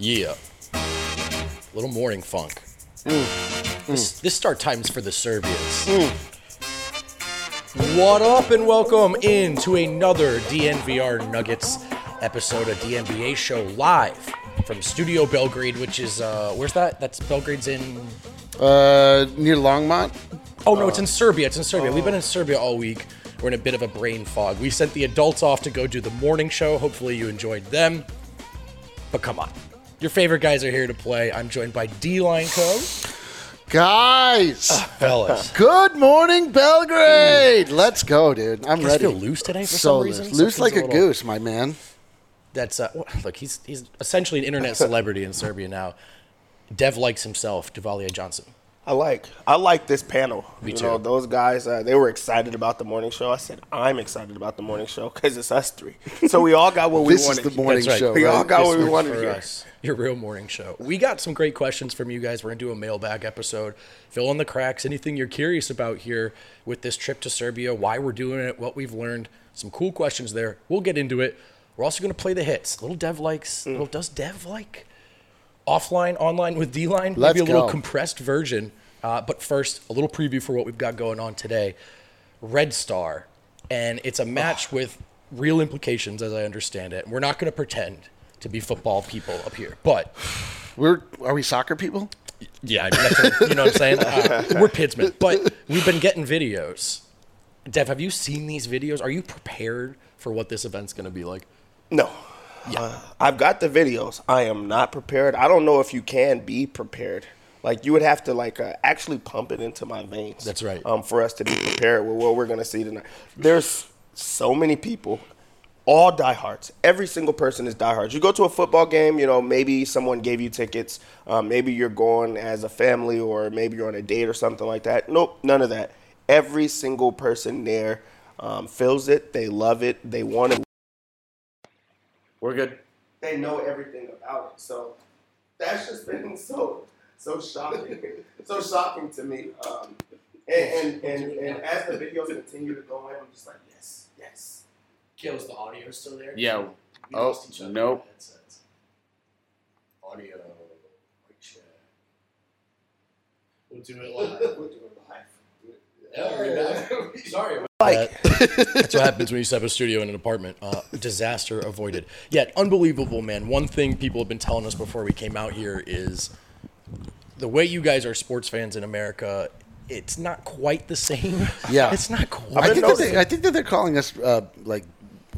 Yeah. Little morning funk. This, this start time's for the Serbians. What up, and welcome into another DNVR Nuggets episode of DNBA Show live from Studio Belgrade, which is uh, where's that? That's Belgrade's in. Uh, near Longmont. Oh no, it's in Serbia. It's in Serbia. We've been in Serbia all week. We're in a bit of a brain fog. We sent the adults off to go do the morning show. Hopefully, you enjoyed them. But come on, your favorite guys are here to play. I'm joined by D Line Co. Guys, Fellas. good morning, Belgrade. Let's go, dude. I'm ready. feel loose today for so some reason? loose, loose like a, little- goose, my man. That's uh, look. He's he's essentially an internet celebrity in Serbia now. Dev likes himself, Duvalia Johnson. I like I like this panel. Me you too. know, those guys uh, they were excited about the morning show. I said I'm excited about the morning show because it's us three. So we all got what we This is wanted. the morning That's right. show. We all got This what we wanted for here. us. Your real morning show. We got some great questions from you guys. We're gonna do a mailbag episode. Fill in the cracks. Anything you're curious about here with this trip to Serbia, why we're doing it, what we've learned. Some cool questions there. We'll get into it. We're also gonna play the hits. Little Dev likes. Mm. Little does Dev like offline, online with D line. Maybe a little go. compressed version. Uh, but first, a little preview for what we've got going on today. Red Star, and it's a match with real implications, as I understand it. We're not going to pretend to be football people up here, but We're are we soccer people? yeah, I mean, that's what, you know what I'm saying. Uh, we're Pidsmen, but we've been getting videos. Dev, have you seen these videos? Are you prepared for what this event's going to be like? No. Uh, I've got the videos. I am not prepared. I don't know if you can be prepared. Like you would have to like uh, actually pump it into my veins. That's right. Um, for us to be prepared with what we're gonna see tonight. There's so many people, all diehards. Every single person is diehards. You go to a football game. You know, maybe someone gave you tickets. Um, maybe you're going as a family, or maybe you're on a date or something like that. Nope, none of that. Every single person there um, feels it. They love it. They want it We're good. they know everything about it. So that's just been so so shocking, so shocking to me. Um, and, and and and as the videos continue to go in, I'm just like, yes, yes. Kills the audio still there? Yeah. We Oh, lost each other nope. headsets. Audio. We'll do it live. We'll do it live. Yeah, are? Sorry. Like- that's what happens when you set up a studio in an apartment. Uh, disaster avoided. Yet unbelievable, man. One thing people have been telling us before we came out here is the way you guys are sports fans in America. It's not quite the same. Yeah. it's not I quite. think, that noticing. they, I think that they're calling us uh, like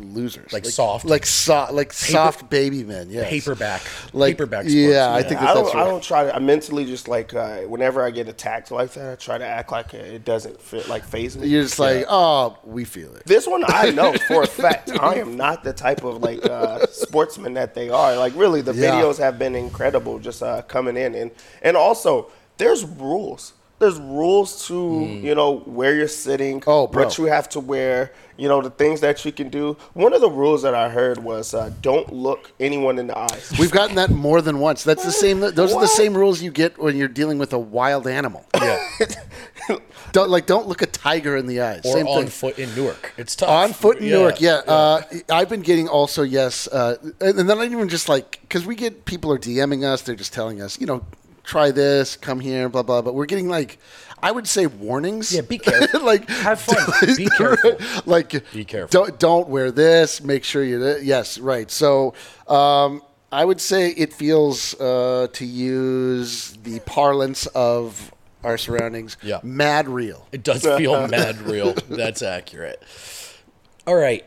losers, Like soft. like soft, like soft baby men. Yeah, paperback, Like paperback. Sports, yeah, I think that I that's don't. I don't try to. I mentally just like uh, whenever I get attacked like that, I try to act like it doesn't fit like phase me. You're just like, oh, we feel it. This one I know for a fact. I am not the type of like uh, sportsman that they are. Like really, the Yeah. videos have been incredible just uh, coming in, and and also there's rules. There's rules to you know where you're sitting, Oh, bro. what you have to wear, you know the things that you can do. One of the rules that I heard was uh, don't look anyone in the eyes. We've gotten that more than once. That's the same. Those are the same rules you get when you're dealing with a wild animal. Yeah, Don't like don't look a tiger in the eyes. or same on thing. foot in Newark. It's tough. On foot in Newark, yeah. Uh, I've been getting also yes, uh, and and then I even just like because we get people are DMing us, they're just telling us, you know, try this, come here, blah blah. But we're getting like, I would say warnings. Yeah, be careful. like Have fun. Be careful. like Be careful. Don't don't wear this. Make sure you. Yes, right. So. Um, I would say it feels, uh, to use the parlance of our surroundings, Yeah. mad real. It does feel mad real. That's accurate. All right,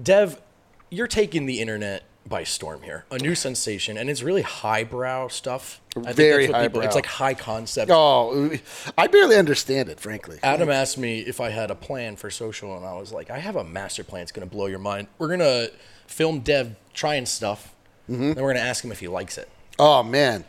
Dev, you're taking the internet by storm here. A new sensation, and it's really highbrow stuff. I think Very that's what people- It's like high concept. Oh, I barely understand it, frankly. Adam asked me if I had a plan for social, and I was like, I have a master plan. It's going to blow your mind. We're going to film Dev trying stuff Mm-hmm. Then we're gonna ask him if he likes it. Oh man,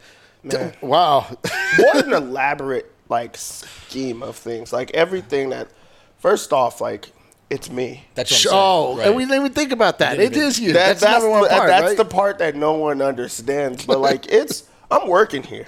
D- wow. what an elaborate like scheme of things. Like everything that, first off, like it's me. That's what I'm saying. oh, Right. and we didn't even think about that. didn't It even- you. That- that's the one the, part, That's right? the part that no one understands. But like it's, I'm working here.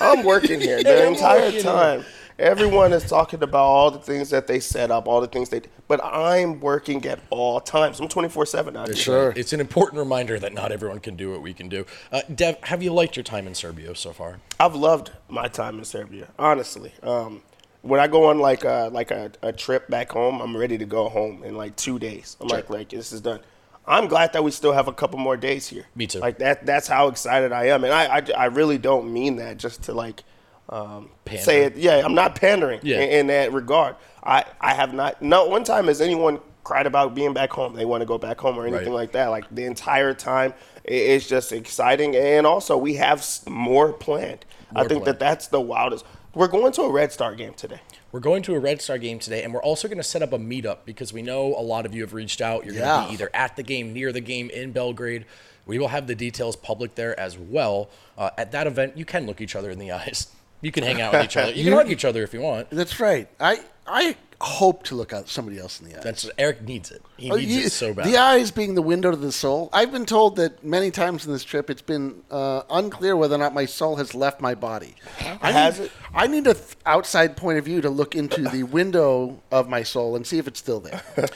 I'm working here the entire time. Everyone is talking about all the things that they set up, all the things they. But I'm working at all times. I'm 24 seven out here. Sure. It's an important reminder that not everyone can do what we can do. Uh, Dev, have you liked your time in Serbia so far? I've loved my time in Serbia, honestly. Um, when I go on like a, like a, a trip back home, I'm ready to go home in like two days. I'm like, like this is done. I'm glad that we still have a couple more days here. Me too. Like that. That's how excited I am, and I I, I really don't mean that just to like um, say it. Yeah, I'm not pandering Yeah. in, in that regard. I I have not. Not one time has anyone cried about being back home. They want to go back home or anything Right. like that. Like the entire time, i- it's just exciting, and also we have more planned. I think planned. that that's the wildest. We're going to a Red Star game today. We're going to a Red Star game today, and we're also going to set up a meetup because we know a lot of you have reached out. You're going to be either at the game, near the game, in Belgrade. We will have the details public there as well. Uh, at that event, you can look each other in the eyes. You can hang out with each other. You can hug each other if you want. That's right. I I hope to look at somebody else in the eyes. That's Eric needs it. He Oh, needs you- it so bad. The eyes being the window to the soul. I've been told that many times in this trip it's been uh, unclear whether or not my soul has left my body. I Has need, it? I need an outside point of view to look into the window of my soul and see if it's still there.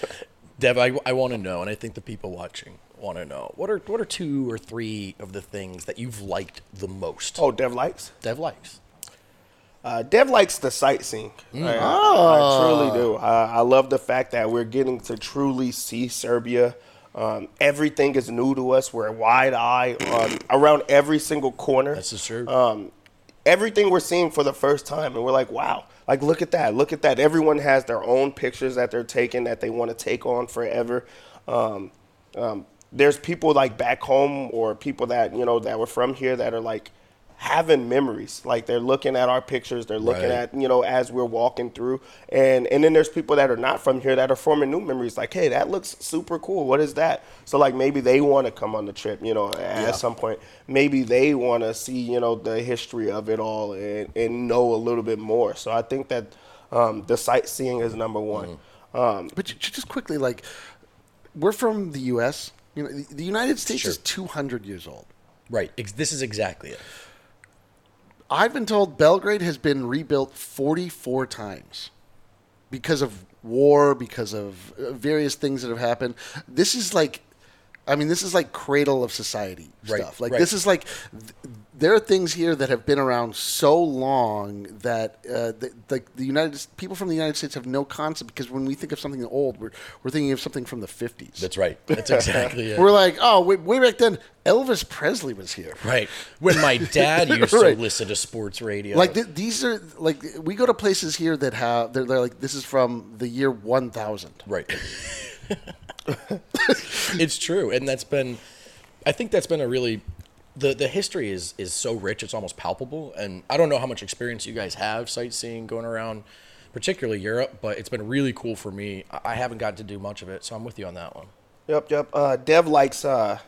Dev, I, I want to know, and I think the people watching want to know what are what are two or three of the things that you've liked the most? Oh, Dev likes. Dev likes. Uh, Dev likes the sightseeing. Mm. I, Ah. I truly do. I, I love the fact that we're getting to truly see Serbia. Um, everything is new to us. We're wide eyed um, around every single corner. This is true. Um, everything we're seeing for the first time, and we're like, wow, like look at that, look at that. Everyone has their own pictures that they're taking that they want to take on forever. Um, um, there's people like back home or people that you know that were from here that are like having memories like they're looking at our pictures they're looking Right. at you know as we're walking through and and then there's people that are not from here that are forming new memories like hey that looks super cool what is that so like maybe they want to come on the trip you know at some point maybe they want to see you know the history of it all and, and know a little bit more so i think that um, the sightseeing is number one um, But just quickly, like we're from the U.S. You know, the- the United States Sure. is 200 years old. Right. This is exactly it. I've been told Belgrade has been rebuilt 44 times because of war, because of uh, various things that have happened. This is like, I mean, this is like cradle of society Right, stuff. Like right. this is like, th- there are things here that have been around so long that uh, the, like the United people from the United States have no concept because when we think of something old, we're we're thinking of something from the 50s. That's right. That's exactly it. We're like, oh, way, way back then, Elvis Presley was here. Right. When my dad used Right. to listen to sports radio. Like th- these are like we go to places here that have they're, they're like this is from the year 1000. Right. it's true, and that's been. I think that's been a really. The, the history is, is so rich, it's almost palpable. And I don't know how much experience you guys have sightseeing, going around, particularly Europe, but it's been really cool for me. I I haven't got to do much of it, so I'm with you on that one. yep yep uh, dev likes uh,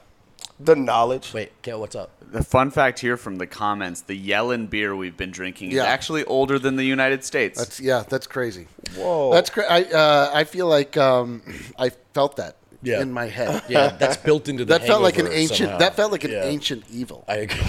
the knowledge Wait, Kale, what's up? The fun fact here from the comments: the Jelen beer we've been drinking is actually older than the United States. That's yeah, that's crazy. Whoa. That's cra- I uh, I feel like um, I felt that Yeah. in my head. Yeah, that's built into the That felt like an hangover ancient. somehow. That felt like an Yeah. ancient evil. I agree.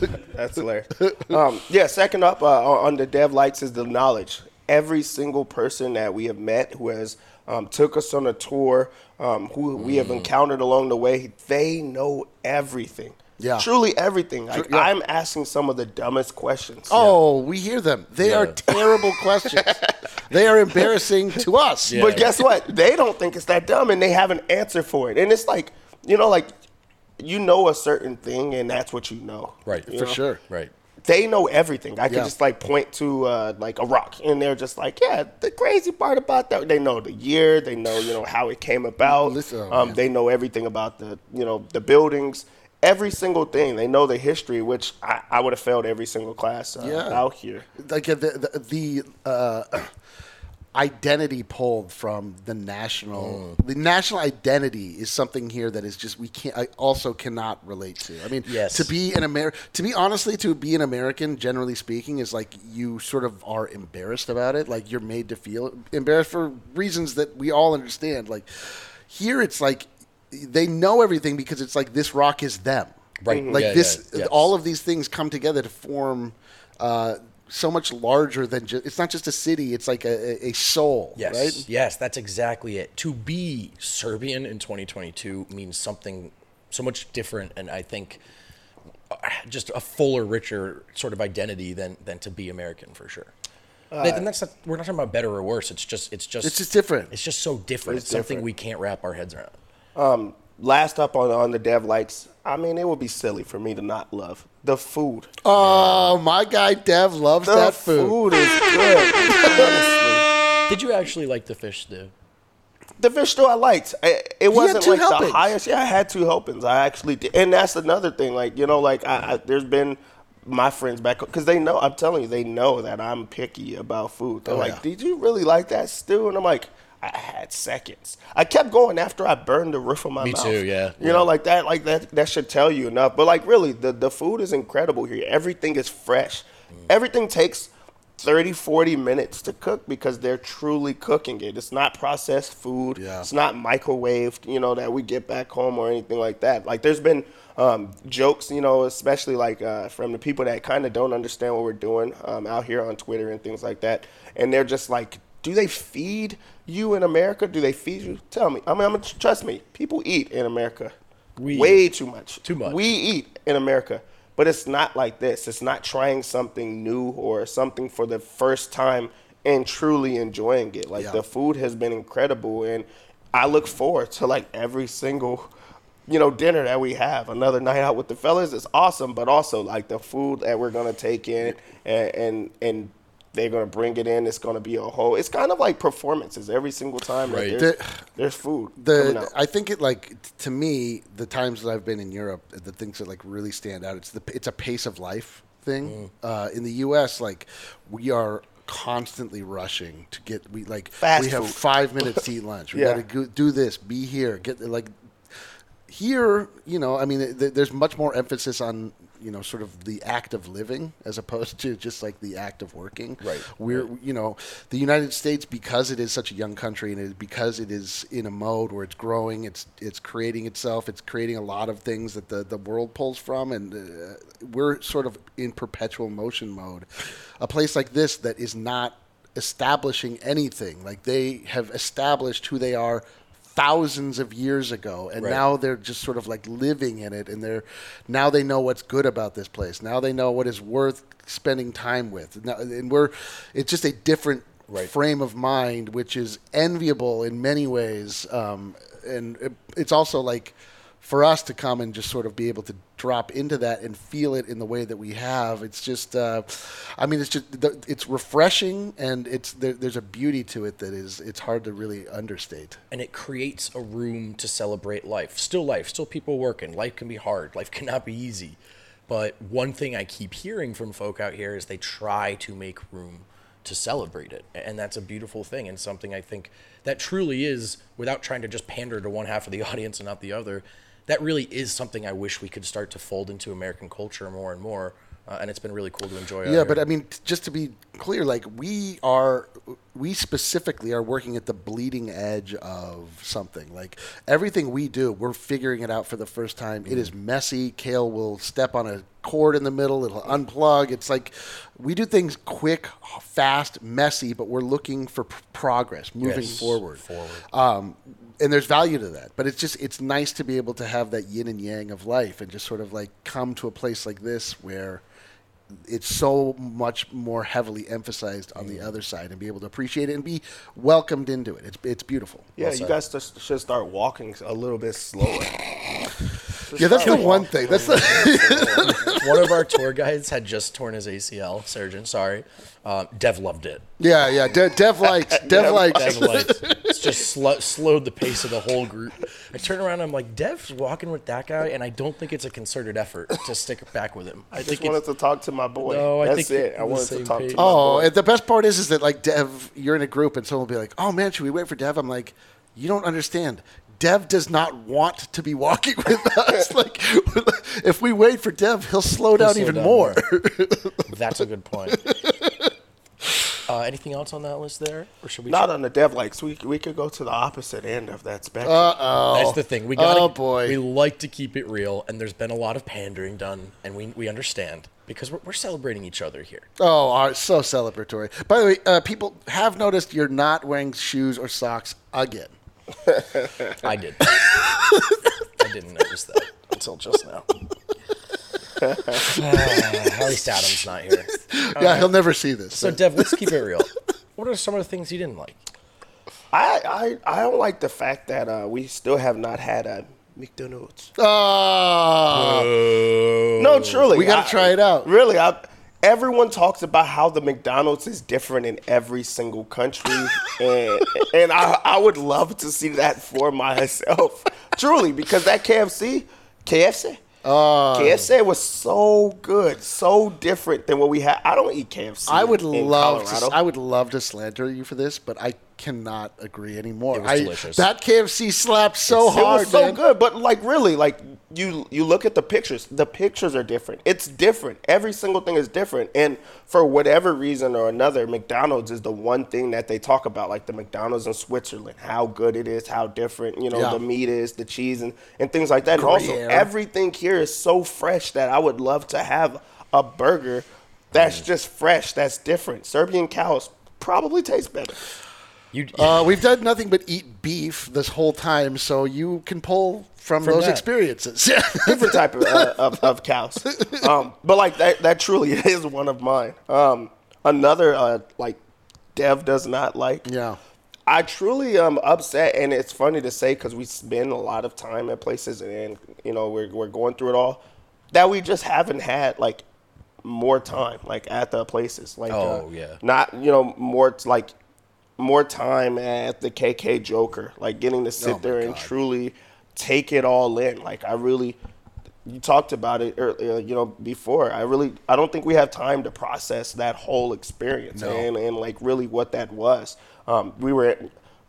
That's hilarious. um, yeah, second up uh, on the dev lights is the knowledge. Every single person that we have met who has um, took us on a tour, um, who we have encountered along the way, they know everything. Yeah. Truly everything. Like, yeah. I'm asking some of the dumbest questions. Oh, we hear them. They are terrible questions. they are embarrassing to us. Yeah. But guess what? They don't think it's that dumb and they have an answer for it. And it's like, you know, like you know a certain thing and that's what you know. Right. You For know? sure. Right. they know everything. I could Yeah. just like point to uh, like a rock, and they're just like, yeah. The crazy part about that, they know the year, they know you know how it came about. Listen, oh, um, they know everything about the you know the buildings, every single thing. They know the history, which I, I would have failed every single class uh, Yeah. out here. like uh, the the, the uh, identity pulled from the national. Mm. The national identity is something here that is just we can't. I also cannot relate to. I mean, Yes. to be an Amer, to be honestly, to be an American, generally speaking, is like you sort of are embarrassed about it. Like you're made to feel embarrassed for reasons that we all understand. Like here, it's like they know everything because it's like this rock is them. Right. Like Yeah, this, yeah, yes. all of these things come together to form. Uh, so much larger than just it's not just a city it's like a, a- a soul Yes, right yes, that's exactly it. To be Serbian in 2022 means something so much different, and I think uh, just a fuller, richer sort of identity than than to be American for sure. and that's not, we're not talking about better or worse. It's just it's just It's just different. It's just so different. It's It's, something different. we can't wrap our heads around. Um, last up on on the dev likes. I mean, it would be silly for me to not love the food. oh my guy dev loves The that food, food is good. honestly. Did you actually like the fish stew? The fish stew I liked. I, it wasn't two like helpings. the highest. Yeah, I had two helpings. I actually did, and that's another thing. Like you know, like I, I there's been my friends back because they know. I'm telling you, they know that I'm picky about food. They're Oh, like, yeah. "Did you really like that stew?" And I'm like. I had seconds. I kept going after I burned the roof of my Me mouth. too, yeah, You yeah. know, like that. Like that. That should tell you enough. But like, really, the the food is incredible here. Everything is fresh. Everything takes 30, 40 minutes to cook because they're truly cooking it. It's not processed food. Yeah. It's not microwaved, you know, that we get back home or anything like that. Like there's been um, jokes, you know, especially like uh, from the people that kind of don't understand what we're doing um, out here on Twitter and things like that. And they're just like, do they feed you in America? Do they feed you? Tell me. I mean, I'm trust me. People eat in America. We way too much. Too much. We eat in America, but it's not like this. It's not trying something new or something for the first time and truly enjoying it. Like Yeah. the food has been incredible, and I look forward to like every single. You know, dinner that we have, another night out with the fellas is awesome, but also like the food that we're gonna take in and and, and they're gonna bring it in. It's gonna be a whole. It's kind of like performances every single time. that Right. there's, The- there's food. the out. I think it like to me the times that I've been in Europe the things that like really stand out it's the it's a pace of life thing uh, in the U.S. like we are constantly rushing to get we like Fast we have food. five minutes to eat lunch we Yeah. got to do this be here get like here, you know, I mean, th- there's much more emphasis on, you know, sort of the act of living as opposed to just like the act of working. Right, We're, you know, the United States because it is such a young country and it, because it is in a mode where it's growing, it's it's creating itself, it's creating a lot of things that the the world pulls from, and uh, we're sort of in perpetual motion mode. A place like this that is not establishing anything, like they have established who they are thousands of years ago and Right. now they're just sort of like living in it and they're now they know what's good about this place now they know what is worth spending time with now, and we're it's just a different Right. frame of mind which is enviable in many ways um, and it, it's also like for us to come and just sort of be able to drop into that and feel it in the way that we have it's just uh, i mean it's just it's refreshing and it's there, there's a beauty to it that is it's hard to really understate and it creates a room to celebrate life. Still life, still people working. Life can be hard. Life cannot be easy. But one thing I keep hearing from folk out here is they try to make room to celebrate it. And that's a beautiful thing and something I think that truly is without trying to just pander to one half of the audience and not the other. That really is something I wish we could start to fold into American culture more and more. Uh, and it's been really cool to enjoy. Yeah, but I mean, just to be clear, like we are, we specifically are working at the bleeding edge of something. Like everything we do, we're figuring it out for the first time. It is messy. Kale will step on a cord in the middle. It'll unplug. It's like we do things quick, fast, messy, but we're looking for p- progress, moving Yes, forward. forward. Um, and there's value to that, but it's just it's nice to be able to have that yin and yang of life, and just sort of like come to a place like this where it's so much more heavily emphasized on the other side and be able to appreciate it and be welcomed into it. It's it's beautiful. Yeah, Well you guys just should start walking a little bit slower. Yeah, that's the one thing. That's the one of our tour guides had just torn his ACL. Surgeon, sorry. Um, Dev loved it. Yeah, yeah. De- Dev likes. Dev likes. Dev liked. It's just sl- slowed the pace of the whole group. I turn around. and I'm like, Dev's walking with that guy, and I don't think it's a concerted effort to stick back with him. I, Just think wanted to talk to my boy. No, I That's think it. I on the wanted to talk page. to my Oh, boy. and the best part is, is that like Dev, you're in a group, and someone will be like, "Oh man, should we wait for Dev?" I'm like, "You don't understand. Dev does not want to be walking with us. like, if we wait for Dev, he'll slow down slow even down more." that's a good point. Uh, anything else on that list there, or should we? Not on the dev likes. We we could go to the opposite end of that spectrum. Uh That's oh. the thing. We got. Oh, boy. We like to keep it real, and there's been a lot of pandering done, and we we understand because we're, we're celebrating each other here. Oh, all right, so celebratory. By the way, uh, people have noticed you're not wearing shoes or socks again. I did. I didn't notice that until just now. at least Adam's not here. yeah, he'll never see this. So, Dev, let's keep it real. What are some of the things you didn't like? I, I I don't like the fact that uh, we still have not had a McDonald's. Oh, No, truly, we gotta try it out. Really, I, everyone talks about how the McDonald's is different in every single country, and and I I would love to see that for myself, truly, because that KFC, KFC. Oh. KFC was so good, so different than what we had. I don't eat KFC. I would in love to. I would love to slander you for this, but I cannot agree anymore. It was I- delicious. That KFC slapped so it hard, was so man. good, but like really, like you you look at the pictures. The pictures are different. It's different. Every single thing is different, and for whatever reason or another, McDonald's is the one thing that they talk about, like the McDonald's in Switzerland, how good it is, how different you know Yeah. the meat is, the cheese, and and things like that. And also, everything here is so fresh that I would love to have a burger that's Mm. just fresh, that's different. Serbian cows probably taste better. You, Uh, we've done nothing but eat beef this whole time, so you can pull from, From those that. experiences. different type of, uh, of, of cows. Um, but like that, that truly is one of mine. Um, another uh, like Dev does not like. yeah. I truly am upset, and it's funny to say because we spend a lot of time at places, and you know we're we're going through it all. That we just haven't had like more time, like at the places, like Oh, uh, yeah. not you know more like more time at the KK Joker, like getting to sit Oh, there and God. truly take it all in. Like I really, you talked about it earlier, you know, before. I really, I don't think we have time to process that whole experience and, and like really what that was. Um, we were,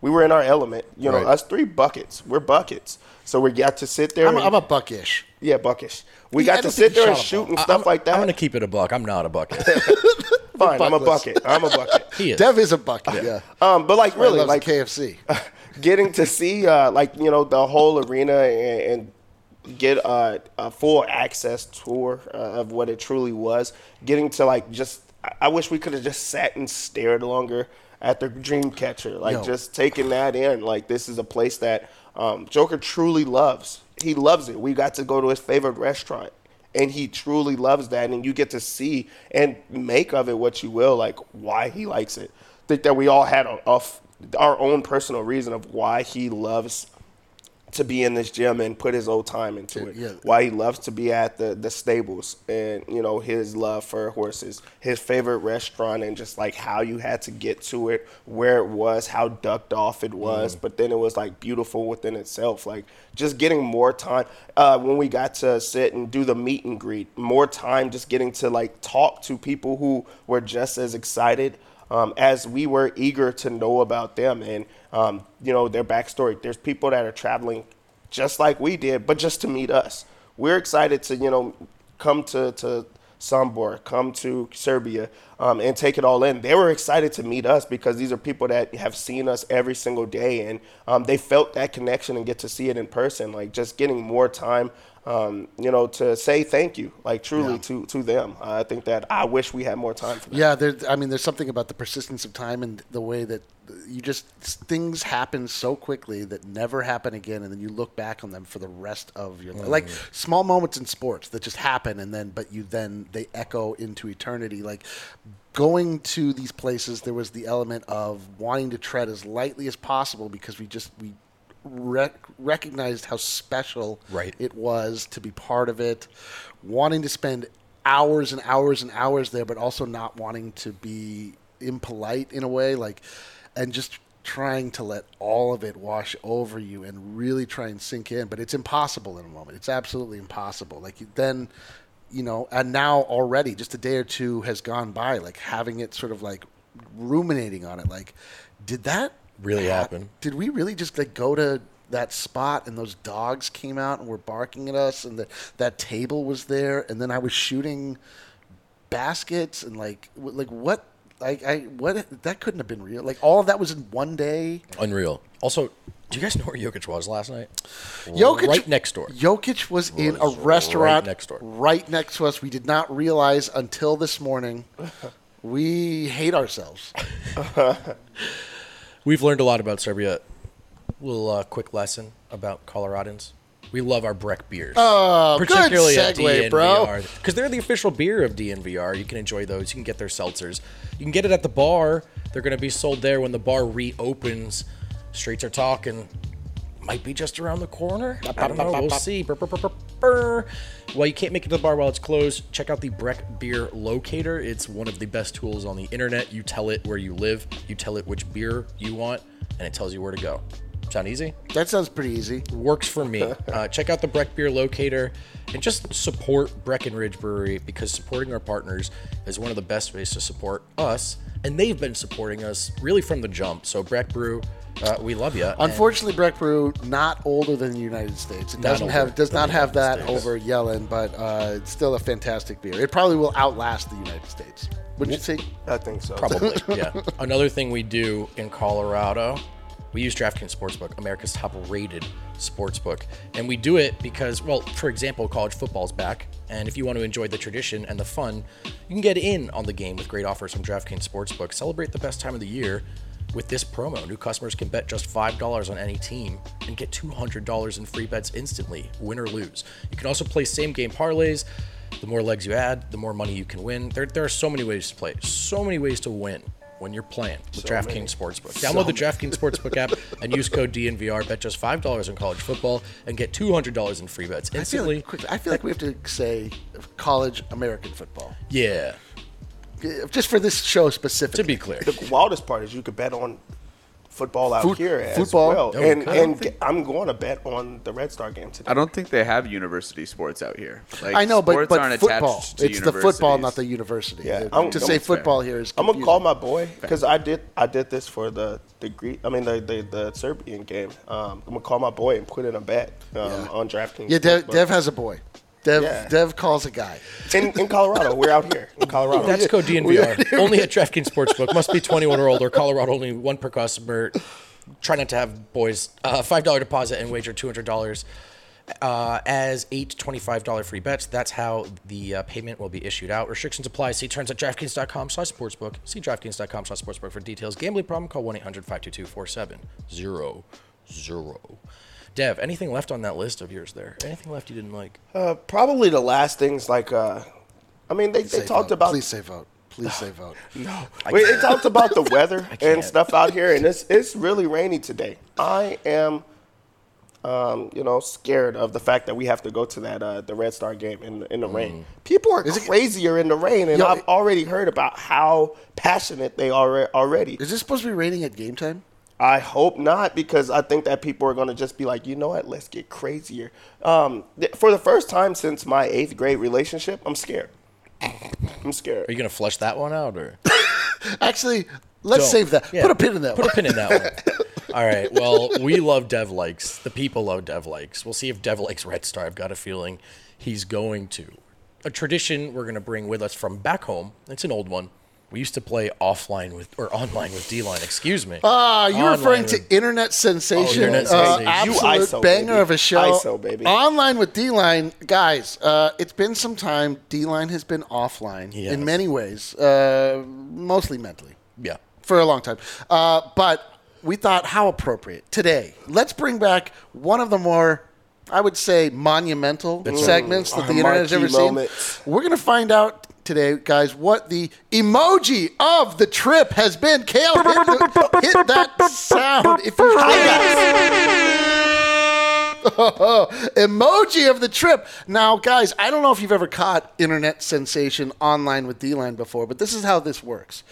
we were in our element. You know, Right. us three buckets. We're buckets. So we got to sit there. I'm, and, I'm a buckish. yeah, buckish. We Yeah, got to sit there and shoot and stuff I'm, like that. I'm going to keep it a buck. I'm not a bucket. Fine, I'm a bucket. I'm a bucket. he is. Dev is a bucket. Yeah. Um, but like Really, really, like KFC. getting to see uh, like you know the whole arena and, and get uh, a full access tour uh, of what it truly was. Getting to like just, I- I wish we could have just sat and stared longer at the Dreamcatcher, like Yo. just taking that in. Like this is a place that um, Joker truly loves. He loves it. We got to go to his favorite restaurant. And he truly loves that, and you get to see and make of it what you will, like why he likes it. think that we all had a, a f- our own personal reason of why he loves to be in this gym and put his old time into it. Yeah. Why he loves to be at the the stables and you know his love for horses, his favorite restaurant, and just like how you had to get to it, where it was, how ducked off it was, but then it was like beautiful within itself. Like just getting more time uh, when we got to sit and do the meet and greet, more time just getting to like talk to people who were just as excited um, as we were eager to know about them and um, you know their backstory. There's people that are traveling just like we did, but just to meet us. We're excited to you know come to to Sombor, come to Serbia, um, and take it all in. They were excited to meet us because these are people that have seen us every single day, and um, they felt that connection and get to see it in person. Like just getting more time, um, you know, to say thank you, like truly to to them. Uh, I think that I wish we had more time for that. Yeah, there. I mean, there's something about the persistence of time and the way that you just things happen so quickly that never happen again, and then you look back on them for the rest of your life. Like small moments in sports that just happen, and then but you then they echo into eternity. Like going to these places, there was the element of wanting to tread as lightly as possible because we just we. Rec- recognized how special Right. it was to be part of it, wanting to spend hours and hours and hours there, but also not wanting to be impolite in a way, like, and just trying to let all of it wash over you and really try and sink in. But it's impossible in a moment. It's absolutely impossible. Like then, you know, and now already, just a day or two has gone by, like having it sort of like ruminating on it, like, did that Really hap- happen? Did we really just like go to that spot and those dogs came out and were barking at us and the, that table was there and then I was shooting baskets and like like what like I what that couldn't have been real. Like all of that was in one day. Unreal. Also, do you guys know where Jokic was last night? Jokic right next door. Jokic was in a restaurant right next door. right next to us. We did not realize until this morning. We hate ourselves. We've learned a lot about Serbia. Little uh, quick lesson about Coloradans. We love our Breck beers. Oh, good particularly at segue, bro. DNVR. Because they're the official beer of DNVR. You can enjoy those. You can get their seltzers. You can get it at the bar. They're going to be sold there when the bar reopens. Streets are talking. Might be just around the corner. I don't know. We'll see. Brr, brr, brr. Well, you can't make it to the bar while it's closed. Check out the Breck Beer Locator. It's one of the best tools on the internet. You tell it where you live, you tell it which beer you want, and it tells you where to go. Sound easy? That sounds pretty easy. works for me. Uh, check out the Breck Beer Locator and just support Breckenridge Brewery because supporting our partners is one of the best ways to support us. And they've been supporting us really from the jump. So, Breck Brew, uh, we love you. Unfortunately, Breck Brew not older than the United States. It doesn't older have does than not the have that States. over Jelen, but uh, it's still a fantastic beer. It probably will outlast the United States. Wouldn't you think? I think so. Probably, yeah. Another thing we do in Colorado, we use DraftKings Sportsbook, America's top-rated sportsbook, and we do it because, well, for example, college football's back, and if you want to enjoy the tradition and the fun, you can get in on the game with great offers from DraftKings Sportsbook. Celebrate the best time of the year with this promo. New customers can bet just $5 on any team and get $200 in free bets instantly, win or lose. You can also play same-game parlays. The more legs you add, the more money you can win. There, there are so many ways to play, so many ways to win when you're playing with DraftKings Sportsbook. Download the DraftKings Sportsbook app and use code DNVR. Bet just five dollars on college football and get two hundred dollars in free bets I feel, instantly. like, quickly, I feel like we have to say college American football, yeah, just for this show specifically. to be clear. The wildest part is you could bet on football out Foot- here as football? well. Oh, and and ge- I'm going to bet on the Red Star game today. I don't think they have university sports out here. Like, I know, but sports but aren't football. attached to It's the football, not the university. Yeah, I'm- to I'm- say that's fair. football here is. I'm gonna call my boy because I did I did this for the the Greek. I mean the the, the Serbian game. Um, I'm gonna call my boy and put in a bet um, Yeah. on DraftKings. Yeah, Dev, Dev has a boy. Dev, Yeah. Dev calls a guy. in in Colorado. We're out here in Colorado. That's code DNVR. only at DraftKings Sportsbook. Must be 21 or older. Colorado only one per customer. Try not to have boys. Uh, Five dollar deposit and wager two hundred dollars. Uh, as eight $25 free bets. That's how the uh, payment will be issued out. Restrictions apply. See terms at DraftKings.com slash sportsbook. See DraftKings.com slash sportsbook for details. Gambling problem? Call 1-800-522-4700. Dev, anything left on that list of yours there? Anything left you didn't like? Uh, probably the last things like uh, I mean they, they Say talked vote. about Please say vote. Please say vote. No, Wait, they talked about the weather and stuff out here, and it's it's really rainy today. I am, um, you know, scared of the fact that we have to go to that uh, the Red Star game in in the rain. People are Is it- crazier in the rain, and Yo, I've it- already heard about how passionate they are already. Is this supposed to be raining at game time? I hope not, because I think that people are going to just be like, you know what, let's get crazier. Um, th- for the first time since my eighth grade relationship, I'm scared. I'm scared. Are you going to flush that one out or? Actually, let's Don't. save that. Yeah. Put a pin in that Put one. a pin in that one. All right. Well, we love Dev likes. The people love Dev likes. We'll see if Dev likes Red Star. I've got a feeling he's going to. A tradition we're going to bring with us from back home. It's an old one. We used to play offline with or online with D line. Excuse me. Ah, you're Online referring to with- internet sensation, internet uh, sensation. You absolute ISO, banger baby. of a show. ISO, baby. Online with D line, guys. Uh, it's been some time. D line has been offline Yes. in many ways, uh, mostly mentally yeah. for a long time. Uh, but we thought, how appropriate today. Let's bring back one of the more, I would say, monumental segments that Our the internet has marquee ever seen. We're going to find out today, guys, what the emoji of the trip has been. Kale, hit, the- hit that sound. If you Emoji of the trip. Now, guys, I don't know if you've ever caught internet sensation online with D-Line before, but this is how this works.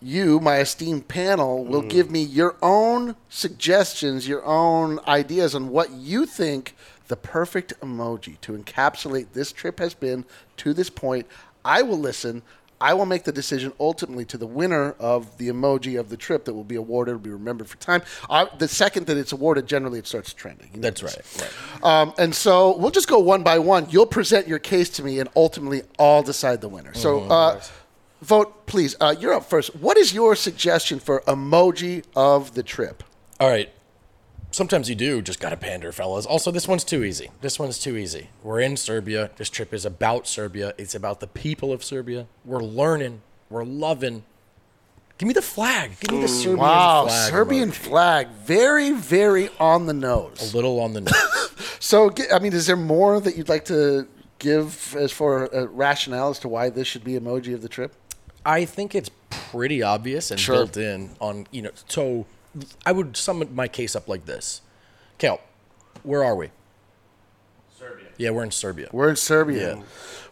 You, my esteemed panel, will give me your own suggestions, your own ideas on what you think the perfect emoji to encapsulate this trip has been to this point. I will listen. I will make the decision ultimately to the winner of the emoji of the trip that will be awarded, will be remembered for time. Uh, the second that it's awarded, generally it starts trending. You know That's right. right. Um, and so we'll just go one by one. You'll present your case to me, and ultimately, I'll decide the winner. So, uh, vote, please. Uh, you're up first. What is your suggestion for emoji of the trip? All right. Sometimes you do just gotta pander, fellas. Also, this one's too easy. This one's too easy. We're in Serbia. This trip is about Serbia. It's about the people of Serbia. We're learning. We're loving. Give me the flag. Give me the mm, Serbian Wow, flag. Serbian emoji. flag, very, very on the nose. A little on the nose. So, I mean, is there more that you'd like to give as for a uh, rationale as to why this should be emoji of the trip? I think it's pretty obvious and Sure. built in on you know. So I would sum my case up like this. Kel, where are we? Serbia. Yeah, we're in Serbia. We're in Serbia. Yeah.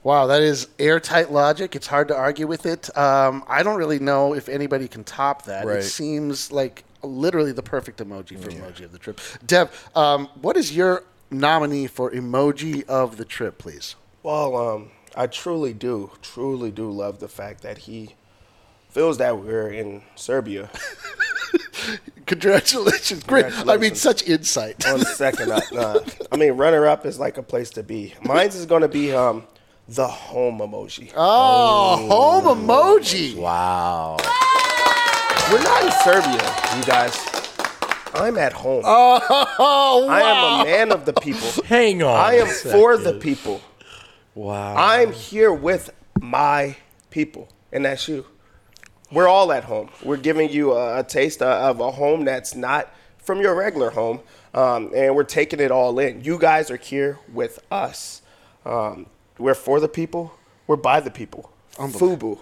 Wow, that is airtight logic. It's hard to argue with it. Um, I don't really know if anybody can top that. It seems like literally the perfect emoji for emoji of the trip. Dev, um, what is your nominee for emoji of the trip, please? Well, um, I truly do, truly do love the fact that he feels that we're in Serbia. Congratulations. Great. I mean, such insight. On second up, nah. I mean, runner up is like a place to be. Mine's is going to be um, the home emoji. Oh, home emoji. Wow. We're not in Serbia, you guys. I'm at home. Oh, wow. I am a man of the people. Hang on. I am for the people. Wow. I'm here with my people, and that's you. We're all at home. We're giving you a, a taste of a home that's not from your regular home, um, and we're taking it all in. You guys are here with us. Um, we're for the people. We're by the people. FUBU,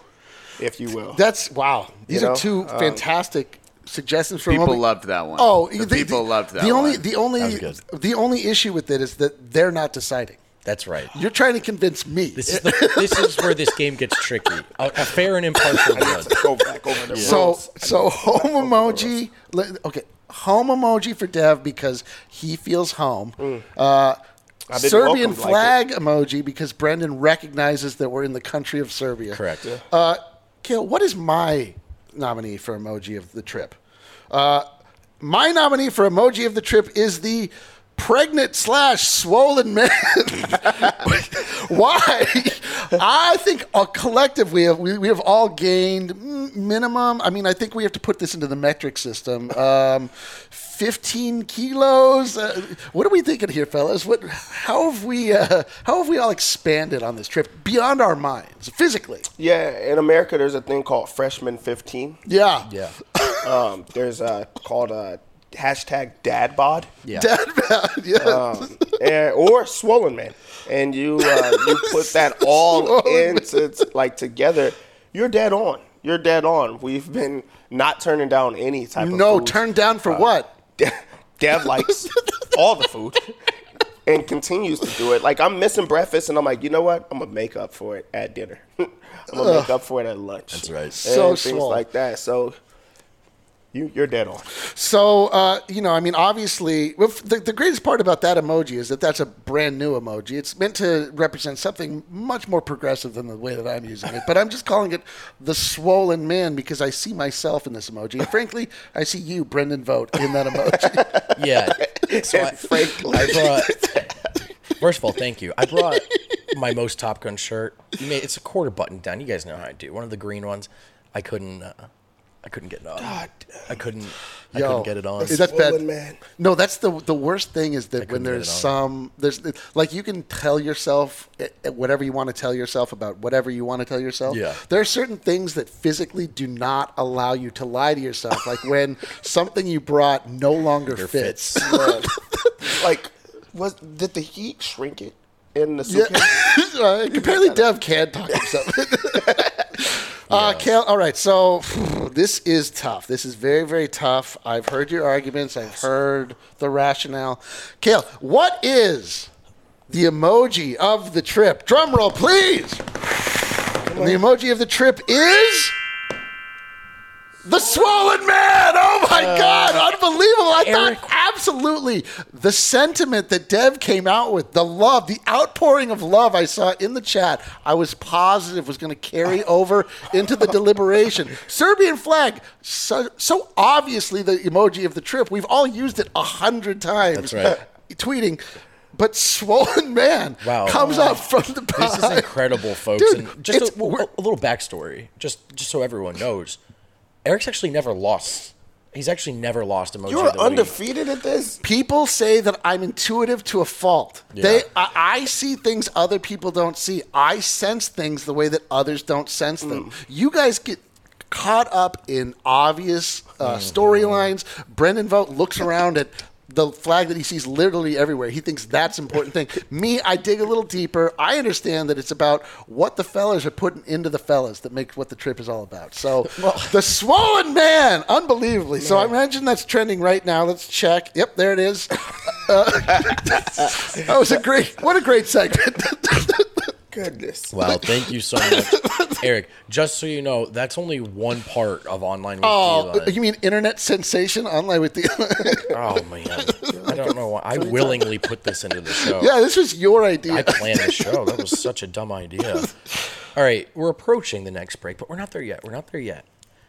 if you will. That's wow. These You are know, two um, fantastic suggestions for People emoji. loved that one. Oh, the, people loved that The only, one. the only, That was good. the only issue with it is that they're not deciding. That's right. You're trying to convince me. This is the, this is where this game gets tricky. A, a fair and impartial judge. Go back over the so, so home emoji. Okay, home emoji for Dev because he feels home. Uh, Serbian welcomed like flag emoji because Brendan recognizes that we're in the country of Serbia. Correct. Yeah. Uh, Kale, what is my nominee for emoji of the trip? Uh, my nominee for emoji of the trip is the pregnant slash swollen man. Why? I think uh, collectively we have, we, we have all gained mm, minimum. I mean, I think we have to put this into the metric system. Um, 15 kilos. Uh, what are we thinking here, fellas? What? How have we? Uh, how have we all expanded on this trip beyond our minds, physically? Yeah, in America, there's a thing called Freshman 15. Yeah. Yeah. Um, there's a called a hashtag DadBod. Yeah. Dad, bod, yeah. um, and, or swollen man, and you uh, you put that all into t- like together. You're dead on. You're dead on. We've been not turning down any type of no, food. turned down for Uh, what? De- Dev likes all the food and continues to do it. Like I'm missing breakfast, and I'm like, you know what? I'm gonna make up for it at dinner. I'm gonna make up for it at lunch. That's right. And So things swole. like that. So you you're dead on. So, uh, you know, I mean, obviously, well, the, the greatest part about that emoji is that that's a brand new emoji. It's meant to represent something much more progressive than the way that I'm using it. But I'm just calling it the swollen man because I see myself in this emoji. And frankly, I see you, Brendan Vogt, in that emoji. Yeah. So I, Frankly. I brought. First of all, thank you. I brought my most Top Gun shirt. It's a quarter button down. You guys know how I do. One of the green ones. I couldn't. Uh, I couldn't get it on. I couldn't. I Yo, couldn't get it on. That's bad. Swollen man. No, that's the the worst thing is that when couldn't get there's it some there's like you can tell yourself eh, eh, whatever you want to tell yourself about whatever you want to tell yourself. Yeah. There are certain things that physically do not allow you to lie to yourself, like when something you brought no longer fits. like, was did the heat shrink it in the suitcase? Uh, apparently, Dev can talk himself. Uh, Kale, all right. So this is tough. This is very, very tough. I've heard your arguments. I've heard the rationale. Kale, what is the emoji of the trip? Drum roll, please. The emoji of the trip is the swollen man. Oh my uh, God, unbelievable! I Eric- thought absolutely the sentiment that Dev came out with, the love, the outpouring of love I saw in the chat. I was positive was going to carry over into the deliberation. Serbian flag, so, so obviously the emoji of the trip. We've all used it a hundred times. That's right. Tweeting. But swollen man Wow. comes up from the This is incredible, folks. Dude, and just a, a, a little backstory, just just so everyone knows. Eric's actually never lost. He's actually never lost emoji. You were ability. undefeated at this. people say that I'm intuitive to a fault. They, I, I see things other people don't see. I sense things the way that others don't sense them. You guys get caught up in obvious uh, storylines. Brendan Vogt looks around at the flag that he sees literally everywhere. He thinks that's an important thing. Me, I dig a little deeper. I understand that it's about what the fellas are putting into the fellas that makes what the trip is all about. So the swollen man, unbelievably. So I imagine that's trending right now. Let's check. Yep, there it is. Uh, that was a great. What a great segment. Goodness. Wow, thank you so much, Eric. Just so you know, that's only one part of online with Oh, Eli. you mean internet sensation online with the? Oh man, I don't know why. I willingly put this into the show. yeah, this was your idea. I planned the show. That was such a dumb idea. All right, we're approaching the next break, but we're not there yet. We're not there yet.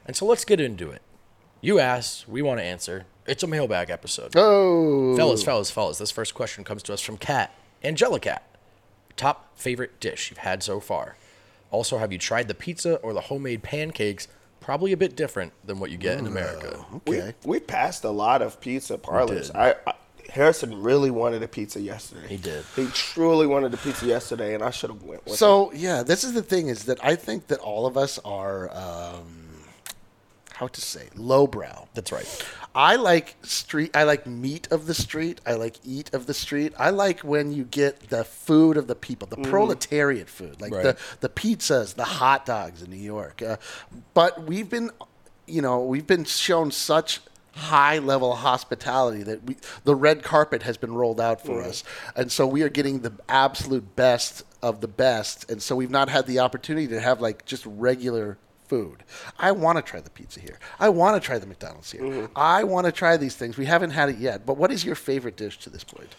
And so let's get into it. You asked, we want to answer. It's a mailbag episode. oh, Fellas, fellas, fellas, this first question comes to us from Kat, Angelicat. Top favorite dish you've had so far? Also, have you tried the pizza or the homemade pancakes? Probably a bit different than what you get in America. okay. We, we passed a lot of pizza parlors. I, I Harrison really wanted a pizza yesterday. He did. He truly wanted a pizza yesterday, and I should have went with him. So yeah, this is the thing is that I think that all of us are um, how to say lowbrow. That's right. I like street. I like meat of the street. I like eat of the street. I like when you get the food of the people, the proletariat food, like the Right. the pizzas, the hot dogs in New York. Uh, but we've been, you know, we've been shown such high level hospitality that we the red carpet has been rolled out for us, and so we are getting the absolute best of the best. And so we've not had the opportunity to have like just regular food. I want to try the pizza here. I want to try the McDonald's here. Mm-hmm. I want to try these things. We haven't had it yet. But what is your favorite dish to this point?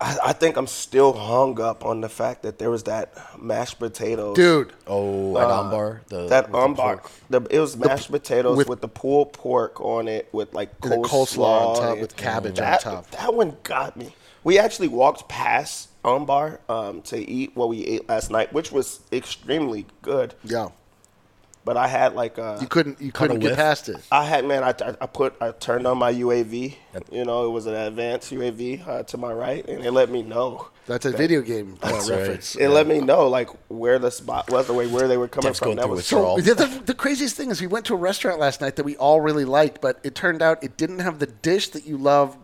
I, I think I'm still hung up on the fact that there was that mashed potatoes. Dude, Oh, at uh, umbar, the That with the umbar, the, it was mashed potatoes with- with, the pulled pork on it, with like And the coleslaw, coleslaw on top and- with cabbage mm-hmm. on top. That one got me. We actually walked past Umbar um, to eat what we ate last night, which was extremely good. yeah. But I had like uh, You couldn't you couldn't get past it. I had man, I, I, I put I turned on my UAV. You know, it was an advanced UAV uh, to my right, and it let me know. That's a video game uh, That's right. reference. It let me know like where the spot was, the way where they were coming Dev's from. going That was withdrawal. So the, the, the craziest thing is we went to a restaurant last night that we all really liked, but it turned out it didn't have the dish that you love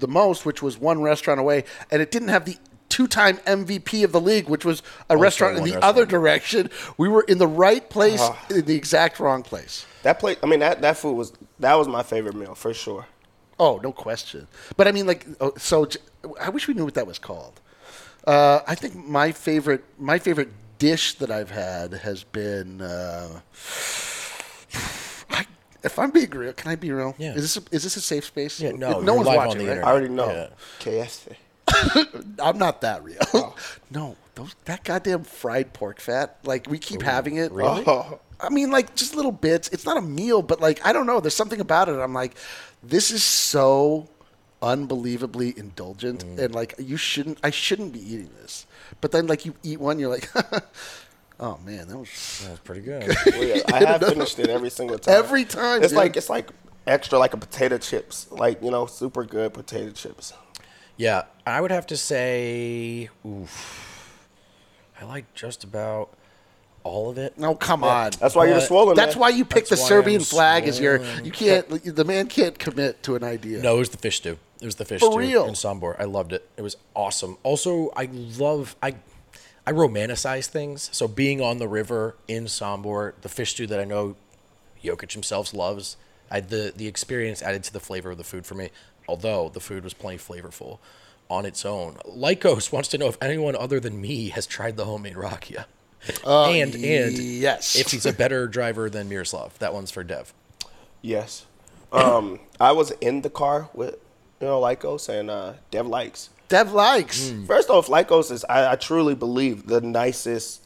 the most, which was one restaurant away, and it didn't have the two-time MVP of the league, which was a restaurant in the restaurant. other direction. We were in the right place in the exact wrong place. that place. I mean, that that food was that was my favorite meal for sure. Oh, no question. But I mean, like, oh, so I wish we knew what that was called. Uh, I think my favorite, my favorite dish that I've had has been. Uh, I, if I'm being real, can I be real? Yeah. Is this a, is this a safe space? Yeah, no, no one's live on watching. the right? I already know Yeah. KFC. I'm not that real. Oh. no, those that goddamn fried pork fat. Like we keep having it. really? Oh. I mean, like just little bits. It's not a meal, but like I don't know. There's something about it. I'm like, this is so unbelievably indulgent, Mm. and like you shouldn't. I shouldn't be eating this. But then, like you eat one, you're like, oh man, that was That's pretty good. Well, yeah, I have finished it every single time. Every time, It's dude. like it's like extra like a potato chips, like you know, super good potato chips. Yeah, I would have to say, oof. I like just about all of it. no, come on. That's why you're the swollen. That's man. why you pick the why Serbian I'm flag as your. You can't. The man can't commit to an idea. No, it was the fish stew. It was the fish For stew real? in Sombor. I loved it. It was awesome. Also, I love I I romanticize things. So being on the river in Sombor, the fish stew that I know Jokic himself loves. I, the the experience added to the flavor of the food for me. Although the food was plenty flavorful on its own. Lycos wants to know if anyone other than me has tried the homemade rakia. and and yes. if he's a better driver than Miroslav. That one's for Dev. Yes. Um, I was in the car with you know Lycos and uh, Dev likes. Dev likes. First off, Lycos is I, I truly believe the nicest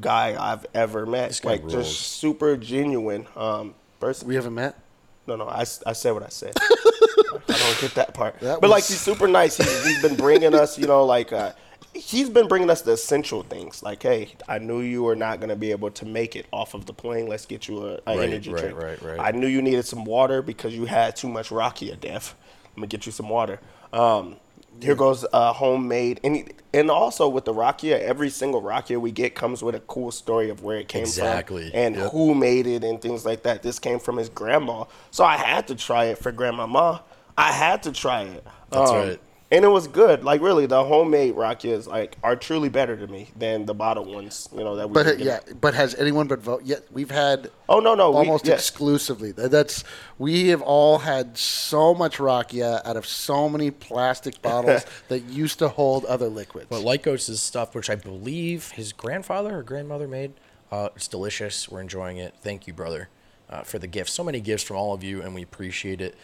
guy I've ever met. guy Like rules. just super genuine um, person. We haven't met. No, no, I, I said what I said. I don't get that part. That but like he's super nice. He's, he's been bringing us, you know, like uh, he's been bringing us the essential things. Like, hey, I knew you were not going to be able to make it off of the plane. Let's get you a, a Right, energy right, drink. right, right. I knew you needed some water because you had too much Rakia, Dev. Let me get you some water. Um, here goes uh, homemade, and and also with the Rakia, every single Rakia we get comes with a cool story of where it came Exactly. from and Yep. who made it and things like that. This came from his grandma, so I had to try it for grandmama. I had to try it. That's Um, right. And it was good. Like really, the homemade Rakias like are truly better to me than the bottled ones. You know that we. But yeah, getting. but has anyone but Vogt? Yet we've had. Oh, no, no, we- Almost exclusively. That's we have all had so much rakia out of so many plastic bottles that used to hold other liquids. But Lycos' stuff, which I believe his grandfather or grandmother made, uh, it's delicious. We're enjoying it. Thank you, brother, uh, for the gift. So many gifts from all of you, and we appreciate it.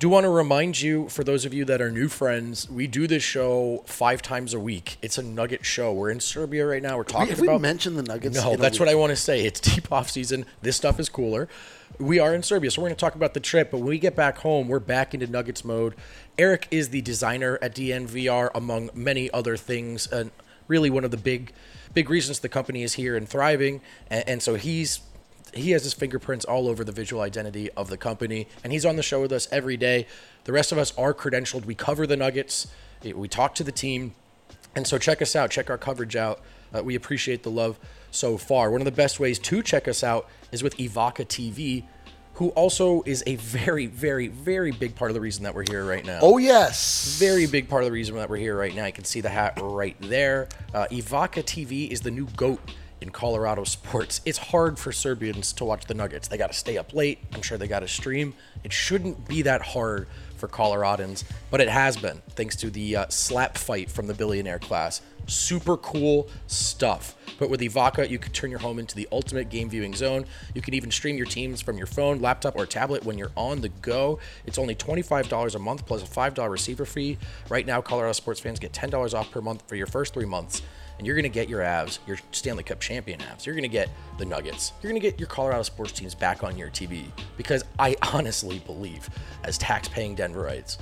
Do want to remind you, for those of you that are new friends, we do this show five times a week. It's a Nugget show. We're in Serbia right now. We're talking about. have we about. mentioned the Nuggets No, that's what? I want to say. It's deep off season. This stuff is cooler. We are in Serbia, so we're going to talk about the trip. But when we get back home, we're back into Nuggets mode. Eric is the designer at DNVR, among many other things, and really one of the big, big reasons the company is here and thriving. And, and so he's he has his fingerprints all over the visual identity of the company, and he's on the show with us every day. The rest of us are credentialed. We cover the Nuggets. We talk to the team. And so check us out. Check our coverage out. Uh, we appreciate the love so far. One of the best ways to check us out is with Evoca TV, who also is a very, very, very big part of the reason that we're here right now. oh yes, Very big part of the reason that we're here right now. You can see the hat right there. Uh, Evoca TV is the new GOAT in Colorado sports. It's hard for Serbians to watch the Nuggets. They got to stay up late. I'm sure they got to stream. It shouldn't be that hard for Coloradans, but it has been thanks to the uh, slap fight from the billionaire class. Super cool stuff. But with Evoca, you can turn your home into the ultimate game viewing zone. You can even stream your teams from your phone, laptop, or tablet when you're on the go. It's only $25 a month plus a $5 receiver fee. Right now, Colorado sports fans get $10 off per month for your first three months. And you're going to get your Avs, your Stanley Cup champion Avs. You're going to get the Nuggets. You're going to get your Colorado sports teams back on your TV. Because I honestly believe, as tax paying Denverites,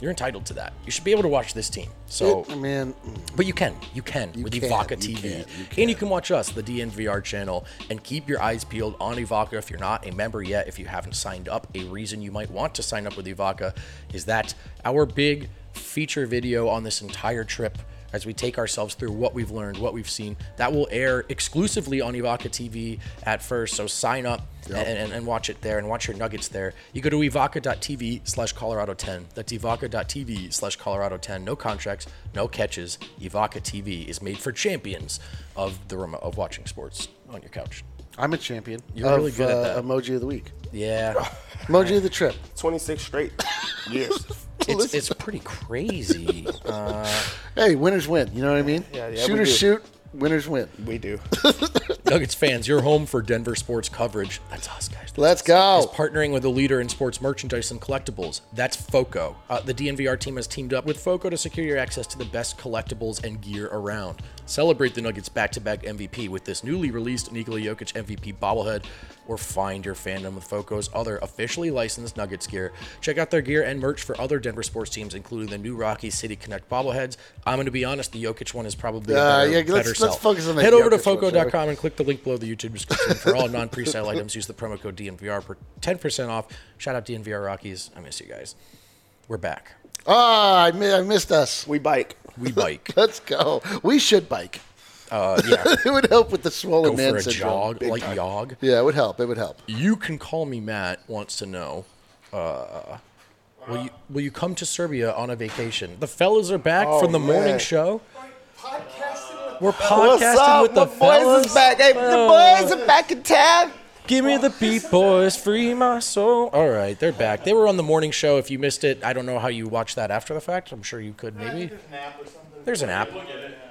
you're entitled to that. You should be able to watch this team. So, It- man. but you can, you can with can, Evoca you TV, can, you and you can watch us, the DNVR channel, and keep your eyes peeled on Evoca. If you're not a member yet, if you haven't signed up, a reason you might want to sign up with Evoca is that our big feature video on this entire trip. As we take ourselves through what we've learned, what we've seen, that will air exclusively on Evoca TV at first. So sign up and, and, and watch it there and watch your nuggets there. You go to evoca.tv slash Colorado 10. That's evoca.tv slash Colorado 10. No contracts, no catches. Evoca TV is made for champions of the remote, of watching sports on your couch. I'm a champion. You're of, really good at uh. Emoji of the week. Yeah, Emoji of the trip. 26 straight years. It's, it's pretty crazy. Uh, Hey, winners win. You know what I mean? Yeah, yeah, Shooters do. shoot. Winners win. we do. Nuggets fans, you're home for Denver sports coverage. That's us, guys. That's Let's us. go. Is partnering with a leader in sports merchandise and collectibles. That's FOCO. Uh, the DNVR team has teamed up with FOCO to secure your access to the best collectibles and gear around. Celebrate the Nuggets back-to-back MVP with this newly released Nikola Jokic MVP bobblehead, or find your fandom with FOCO's other officially licensed Nuggets gear. Check out their gear and merch for other Denver sports teams, including the new Rocky City Connect bobbleheads. I'm going to be honest, the Jokic one is probably a Uh, better, yeah, let's- better let's sell. focus on that Head over to Jokic one. FOCO.com and click the link below the YouTube description for all non-presale items. Use the promo code DNVR for 10% off. Shout out DNVR Rockies. I miss you guys. We're back. Ah, I, mi- I missed us. We bike. We bike. Let's go. We should bike. Uh, yeah. it would help with the swollen Go man for a syndrome. jog, like jog. Yeah, it would help. It would help. You can call me Matt. Wants to know. Uh, will you will you come to Serbia on a vacation? The fellas are back Oh, from the morning man. show. We're What's podcasting up? with the boys fellas. is back. Hey, the boys are back in town. Give me the beat, boys, free my soul. All right, they're back. They were on the morning show. If you missed it, I don't know how you watch that after the fact. I'm sure you could maybe. There's an app.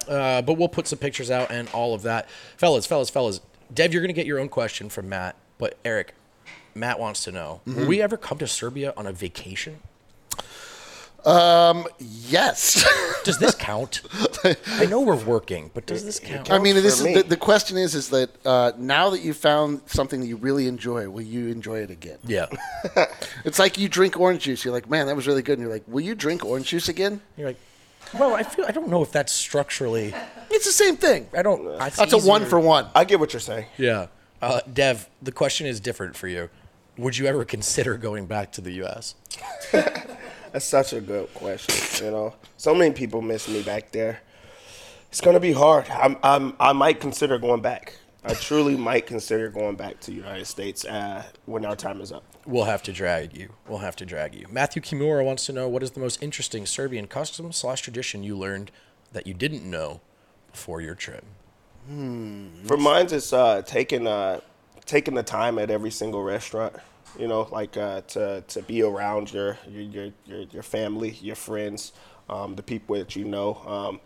Uh, but we'll put some pictures out and all of that. Fellas, fellas, fellas. Dev, you're going to get your own question from Matt. But Eric, Matt wants to know Will we ever come to Serbia on a vacation? Um, Yes. Does this count? I know we're working, but does this count? I mean, for this is me. the, the question is is that uh, now that you found something that you really enjoy, will you enjoy it again? Yeah. It's like you drink orange juice. You're like, man, that was really good. And you're like, will you drink orange juice again? You're like, well, I feel I don't know if that's structurally. It's the same thing. I don't. it's That's a one for one. I get what you're saying. Yeah. Uh, Dev, the question is different for you. Would you ever consider going back to the U.S.? That's such a good question. You know, so many people miss me back there. It's gonna be hard. I'm, I'm, I might consider going back. I truly might consider going back to the United States uh, when our time is up. We'll have to drag you. We'll have to drag you. Matthew Kimura wants to know what is the most interesting Serbian custom slash tradition you learned that you didn't know before your trip. For mine, it's uh, taking uh, taking the time at every single restaurant. You know, like uh, to to be around your your your your, your family, your friends, um, the people that you know. Um,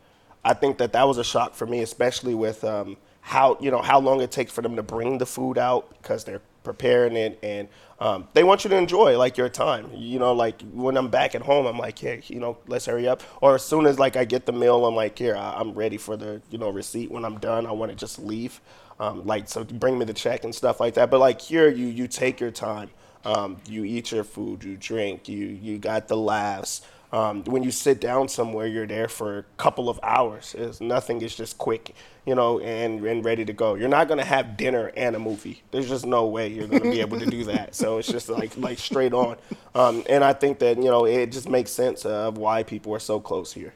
I think that that was a shock for me, especially with um, how you know how long it takes for them to bring the food out because they're preparing it and um, they want you to enjoy like your time. You know, like when I'm back at home, I'm like, hey, you know, let's hurry up. Or as soon as like I get the meal, I'm like, here, I- I'm ready for the you know receipt. When I'm done, I want to just leave. Um, like so, bring me the check and stuff like that. But like here, you you take your time. Um, you eat your food, you drink, you you got the laughs. Um, when you sit down somewhere, you're there for a couple of hours. It's, nothing is just quick, you know, and, and ready to go. You're not gonna have dinner and a movie. There's just no way you're gonna be able to do that. So it's just like like straight on. Um, and I think that you know it just makes sense of why people are so close here.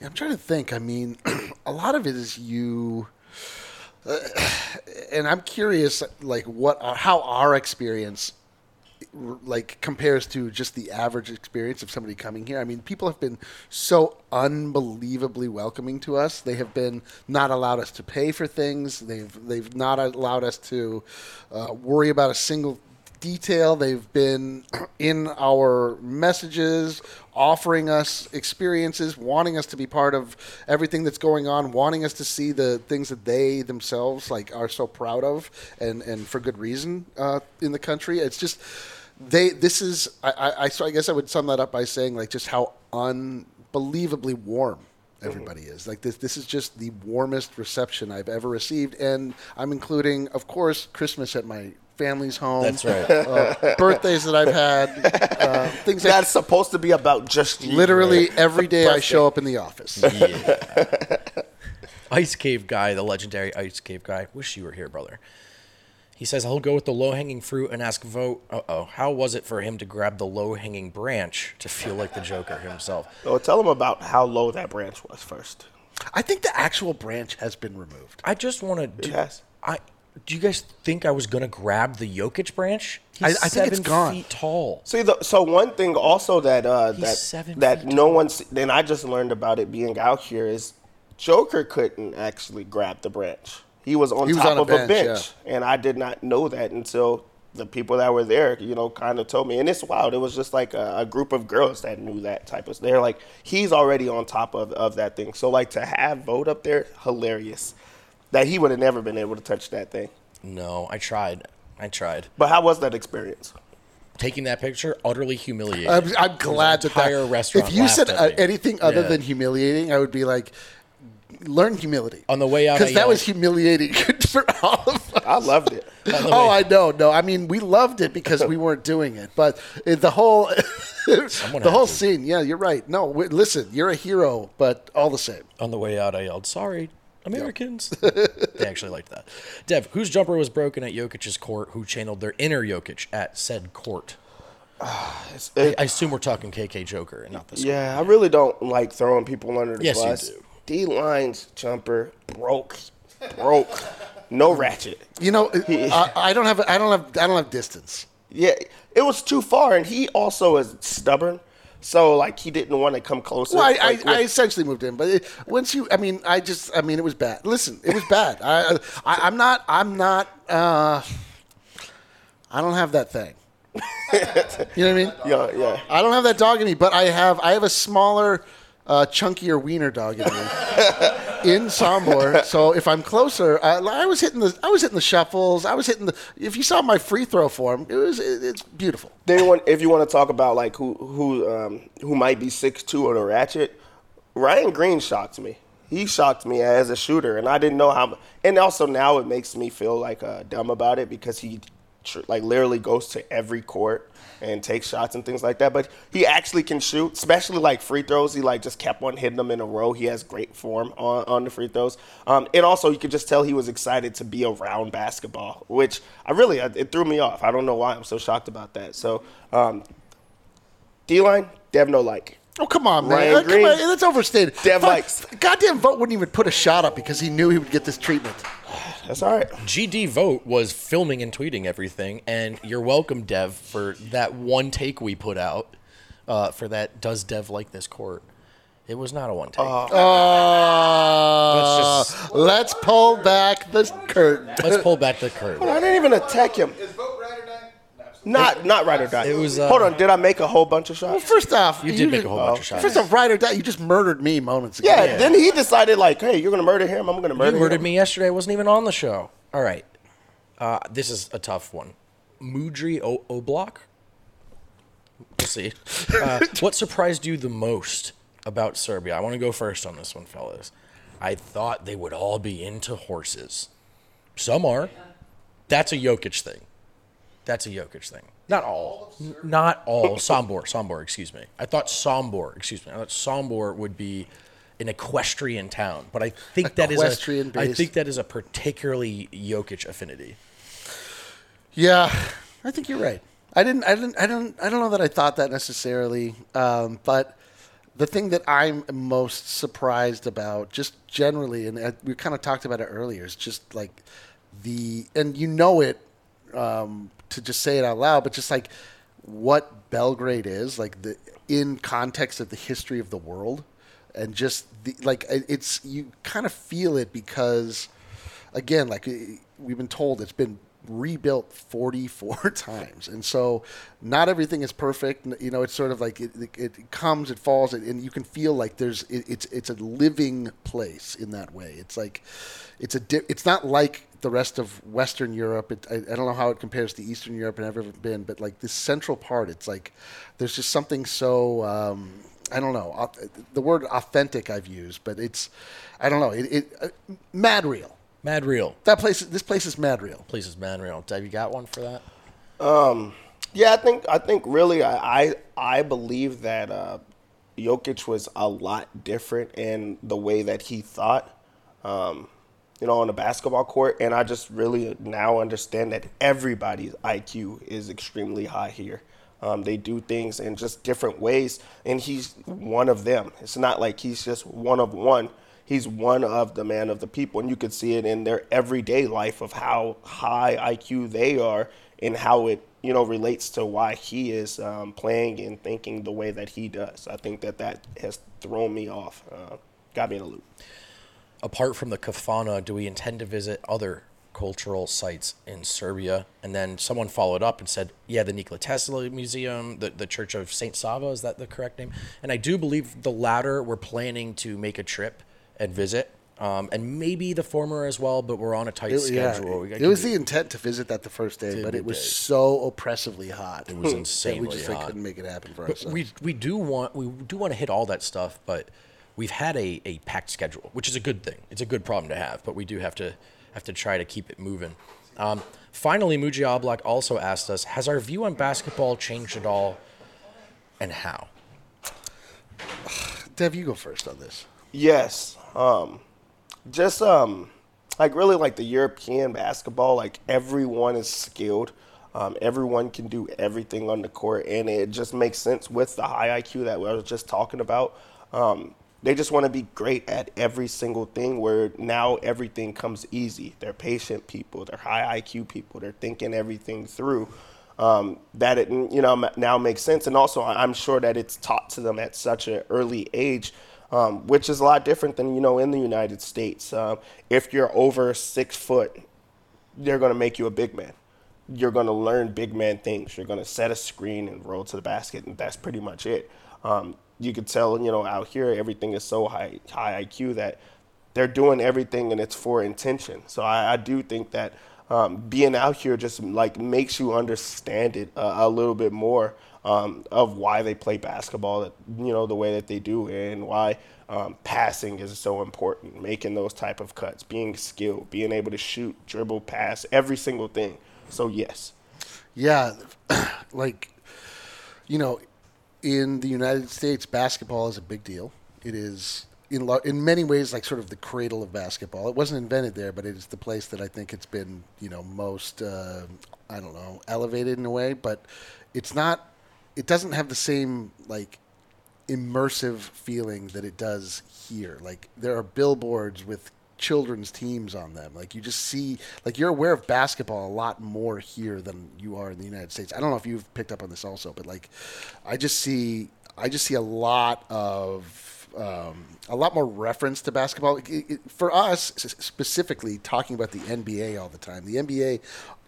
Yeah, I'm trying to think. I mean, a lot of it is you, uh, and I'm curious, like what, uh, how our experience, like compares to just the average experience of somebody coming here. I mean, people have been so unbelievably welcoming to us. They have been not allowed us to pay for things. They've they've not allowed us to uh, worry about a single detail. They've been in our messages, offering us experiences, wanting us to be part of everything that's going on, wanting us to see the things that they themselves like are so proud of, and and for good reason uh, in the country. It's just they. This is I, I, I. So I guess I would sum that up by saying like just how unbelievably warm everybody is. Like this this is just the warmest reception I've ever received and I'm including of course Christmas at my family's home. That's right. Uh, birthdays that I've had, uh, things that That's supposed to be about just you. literally every day I show up in the office. Ice Cave Guy, the legendary Ice Cave Guy. Wish you were here, brother. He says he'll go with the low hanging fruit and ask Vogt, uh oh, how was it for him to grab the low hanging branch to feel like the Joker himself? So tell him about how low that branch was first. I think the actual branch has been removed. I just want to. Do, has. I do you guys think I was gonna grab the Jokic branch? He's I- I think it's gone. feet tall. See, the, so one thing also that uh, that that feet no one's then I just learned about it being out here is Joker couldn't actually grab the branch. He was on He was top on a of a bench, bench, and I did not know that until the people that were there, you know, kind of told me. And it's wild. It was just like a, a group of girls that knew that type of. They're like, he's already on top of, of that thing. So like to have Vogt up there, hilarious. That he would have never been able to touch that thing. No, I tried. I tried. But how was that experience? Taking that picture, utterly humiliating. I'm, I'm glad that entire that, restaurant If you said at uh, me. anything other Yeah. than humiliating, I would be like, learn humility. On the way out, because that was humiliating for all of us. I loved it. Oh, I know. No, I mean we loved it because we weren't doing it, but the whole the whole to. scene. Yeah, you're right. No, w- listen, you're a hero, but all the same. On the way out, I yelled, "Sorry, Americans!" they actually liked that. Dev, whose jumper was broken at Jokic's court? Who channeled their inner Jokic at said court? It's- I, it- I assume we're talking KK Joker and not this. Yeah, I really don't like throwing people under the Yes, you bus. do. D line's jumper broke, broke, no ratchet. You know, I, I don't have I don't have I don't have distance. Yeah, it was too far, and he also is stubborn. So like he didn't want to come closer. Well, I, like, I, I essentially moved in, but it, once you, I mean, I just, I mean, it was bad. Listen, it was bad. I, I, I'm not, I'm not. Uh, I don't have that thing. you know what I mean? Yeah, yeah. I don't have that dog in me, but I have I have a smaller, uh, chunkier wiener dog in me in Sombor. So if I'm closer, I, I was hitting the I was hitting the shuffles. I was hitting the. If you saw my free throw form, it was it, it's beautiful. Then if you want to talk about like who who um, who might be six two or the ratchet, Ryan Green shocked me. He shocked me as a shooter, and I didn't know how. And also now it makes me feel like uh, dumb about it because he tr- like literally goes to every court and take shots and things like that. But he actually can shoot, especially like free throws. He like just kept on hitting them in a row. He has great form on, on the free throws. Um, and also you could just tell he was excited to be around basketball, which I really it threw me off. I don't know why I'm so shocked about that. So um, D line, Dev no like. Oh come on, man! Uh, come on, that's overstated. Dev Fuck, likes. Goddamn Vogt wouldn't even put a shot up because he knew he would get this treatment. That's all right. GD Vogt was filming and tweeting everything, and you're welcome, Dev, for that one take we put out uh, for that. Does Dev like this court? It was not a one take. Uh, Let's let's pull back the curtain. Let's pull back the curtain. I didn't even attack him. Not not right or die. It was, uh, Hold on. Did I make a whole bunch of shots? Well, First off, You did make a whole bunch of shots. First off, right or die, you just murdered me moments ago. yeah, Then he decided like, hey, you're gonna murder him. I'm gonna murder You murdered him. me yesterday. I wasn't even on the show. All right. Uh, this is a tough one. Mudri o- Oblak? We'll see. Uh, what surprised you the most about Serbia? I want to go first on this one, fellas. I thought they would all be into horses. Some are. That's a Jokic thing. That's a Jokic thing. Not all. N- Not all. Sombor. Sombor, excuse me. I thought Sombor, excuse me. I thought Sombor would be an equestrian town, but I think that is a, Equestrian I think that is a particularly Jokic affinity. Yeah, I think you're right. I didn't. I didn't. I don't. I don't know that I thought that necessarily. Um, but the thing that I'm most surprised about, just generally, and uh, we kind of talked about it earlier, is just like the and you know it um, to just say it out loud, but just like what Belgrade is, like the in context of the history of the world, and just the like it's you kind of feel it because again, like we've been told, it's been rebuilt 44 times, and so not everything is perfect. You know, it's sort of like it, it, it comes, it falls, and you can feel like there's it, it's it's a living place in that way. It's like it's a di- it's not like the rest of Western Europe. It, I, I don't know how it compares to Eastern Europe and ever been, but like this central part, it's like there's just something so. Um, I don't know. The word authentic I've used, but it's, I don't know. It, it uh, mad real. Mad real. That place, this place is mad real. Please is mad real. Have you got one for that? Yeah, I think I think really I I, I believe that uh, Jokic was a lot different in the way that he thought. Um, you know, on the basketball court, and I just really now understand that everybody's IQ is extremely high here. Um, they do things in just different ways, and he's one of them. It's not like he's just one of one. He's one of the man of the people, and you could see it in their everyday life of how high IQ they are and how it you know relates to why he is um, playing and thinking the way that he does. I think that that has thrown me off, uh, got me in a loop. Apart from the kafana, do we intend to visit other cultural sites in Serbia? And then someone followed up and said, yeah, the Nikola Tesla Museum, the, the Church of St. Sava, is that the correct name? And I do believe the latter, we're planning to make a trip and visit. Um, and maybe the former as well, but we're on a tight It, yeah, schedule. We got- it was the intent to visit that the first day, but it was day. so oppressively hot. It was insanely we just like, couldn't make it happen for But ourselves. we we do want we do want to hit all that stuff, but we've had a, a packed schedule, which is a good thing. It's a good problem to have, but we do have to have to try to keep it moving. Um, finally, Muji Oblak also asked us, has our view on basketball changed at all, and how? Dev, you go first on this. Yes. Um, just um, like really like the European basketball, like everyone is skilled. Um, everyone can do everything on the court, and it just makes sense with the high IQ that I was just talking about. Um, they just want to be great at every single thing where now everything comes easy. They're patient people, they're high IQ people, they're thinking everything through. Um, that it you know now makes sense, and also I'm sure that it's taught to them at such an early age, um, which is a lot different than you know in the United States. Um, if you're over six foot, they're going to make you a big man. you're going to learn big man things. You're going to set a screen and roll to the basket, and that's pretty much it. Um, you could tell, you know, out here everything is so high high IQ that they're doing everything and it's for intention. So I, I do think that um, being out here just like makes you understand it a little bit more um, of why they play basketball, you know, the way that they do, and why um, passing is so important. Making those type of cuts, being skilled, being able to shoot, dribble, pass, every single thing. So yes. Yeah, like you know, in the United States, basketball is a big deal. It is in in many ways like sort of the cradle of basketball. It wasn't invented there, but it is the place that I think it's been you know most uh, I don't know elevated in a way. But it's not. It doesn't have the same like immersive feeling that it does here. Like there are billboards with children's teams on them. Like you just see, like you're aware of basketball a lot more here than you are in the United States. I don't know if you've picked up on this also, but like I just see, I just see a lot of. Um, a lot more reference to basketball. It, it, for us, specifically, talking about the NBA all the time, the NBA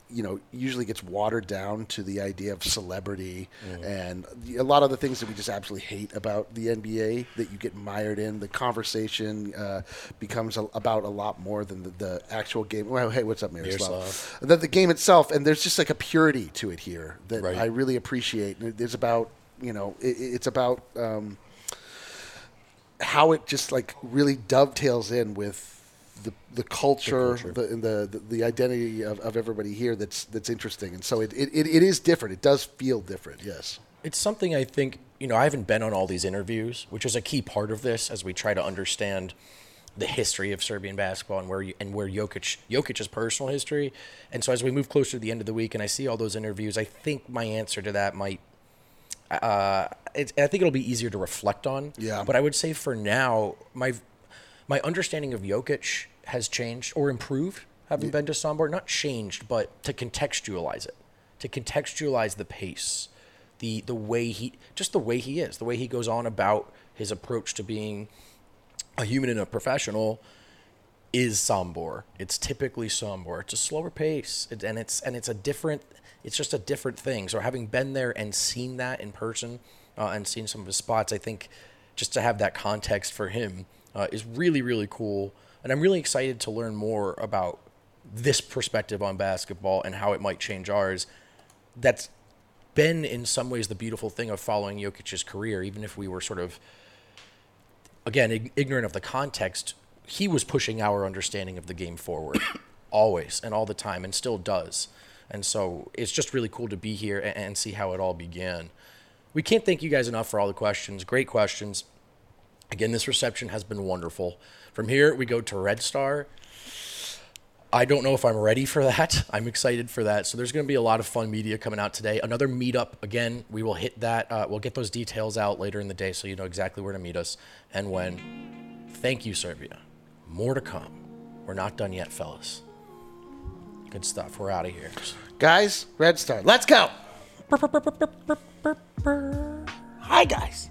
you know usually gets watered down to the idea of celebrity and the- a lot of the things that we just absolutely hate about the NBA that you get mired in. The conversation uh, becomes a, about a lot more than the, the actual game. Well, hey, what's up? Miroslav. The, the game itself, and there's just like a purity to it here that Right. I really appreciate. It's about you know it, it's about. Um, how it just like really dovetails in with the the culture, the the, the, the identity of, of everybody here that's that's interesting, and so it, it, it, it is different. It does feel different, yes. It's something I think, you know, I haven't been on all these interviews, which is a key part of this as we try to understand the history of Serbian basketball and where you, and where Jokic Jokic's personal history. And so as we move closer to the end of the week and I see all those interviews, I think my answer to that might uh, it, I think it'll be easier to reflect on. Yeah. But I would say for now, my my understanding of Jokic has changed or improved having been to Sombor. Not changed, but to contextualize it, to contextualize the pace, the the way he just the way he is, the way he goes on about his approach to being a human and a professional is Sombor. It's typically Sombor. It's a slower pace, it, and it's and it's a different. It's just a different thing. So having been there and seen that in person, uh, and seen some of his spots, I think just to have that context for him uh, is really really cool. And I'm really excited to learn more about this perspective on basketball and how it might change ours. That's been in some ways the beautiful thing of following Jokic's career, even if we were sort of again ig- ignorant of the context he was pushing our understanding of the game forward always and all the time and still does. And so it's just really cool to be here and, and see how it all began. We can't thank you guys enough for all the questions. Great questions again this reception has been wonderful from here we go to red star I don't know if I'm ready for that. I'm excited for that. So there's going to be a lot of fun media coming out today. Another meetup again. We will hit that. Uh, we'll get those details out later in the day, so you know exactly where to meet us and when. Thank you, Serbia. More to come. We're not done yet, fellas. Good stuff. We're out of here. Guys, Red Star, let's go. Hi guys.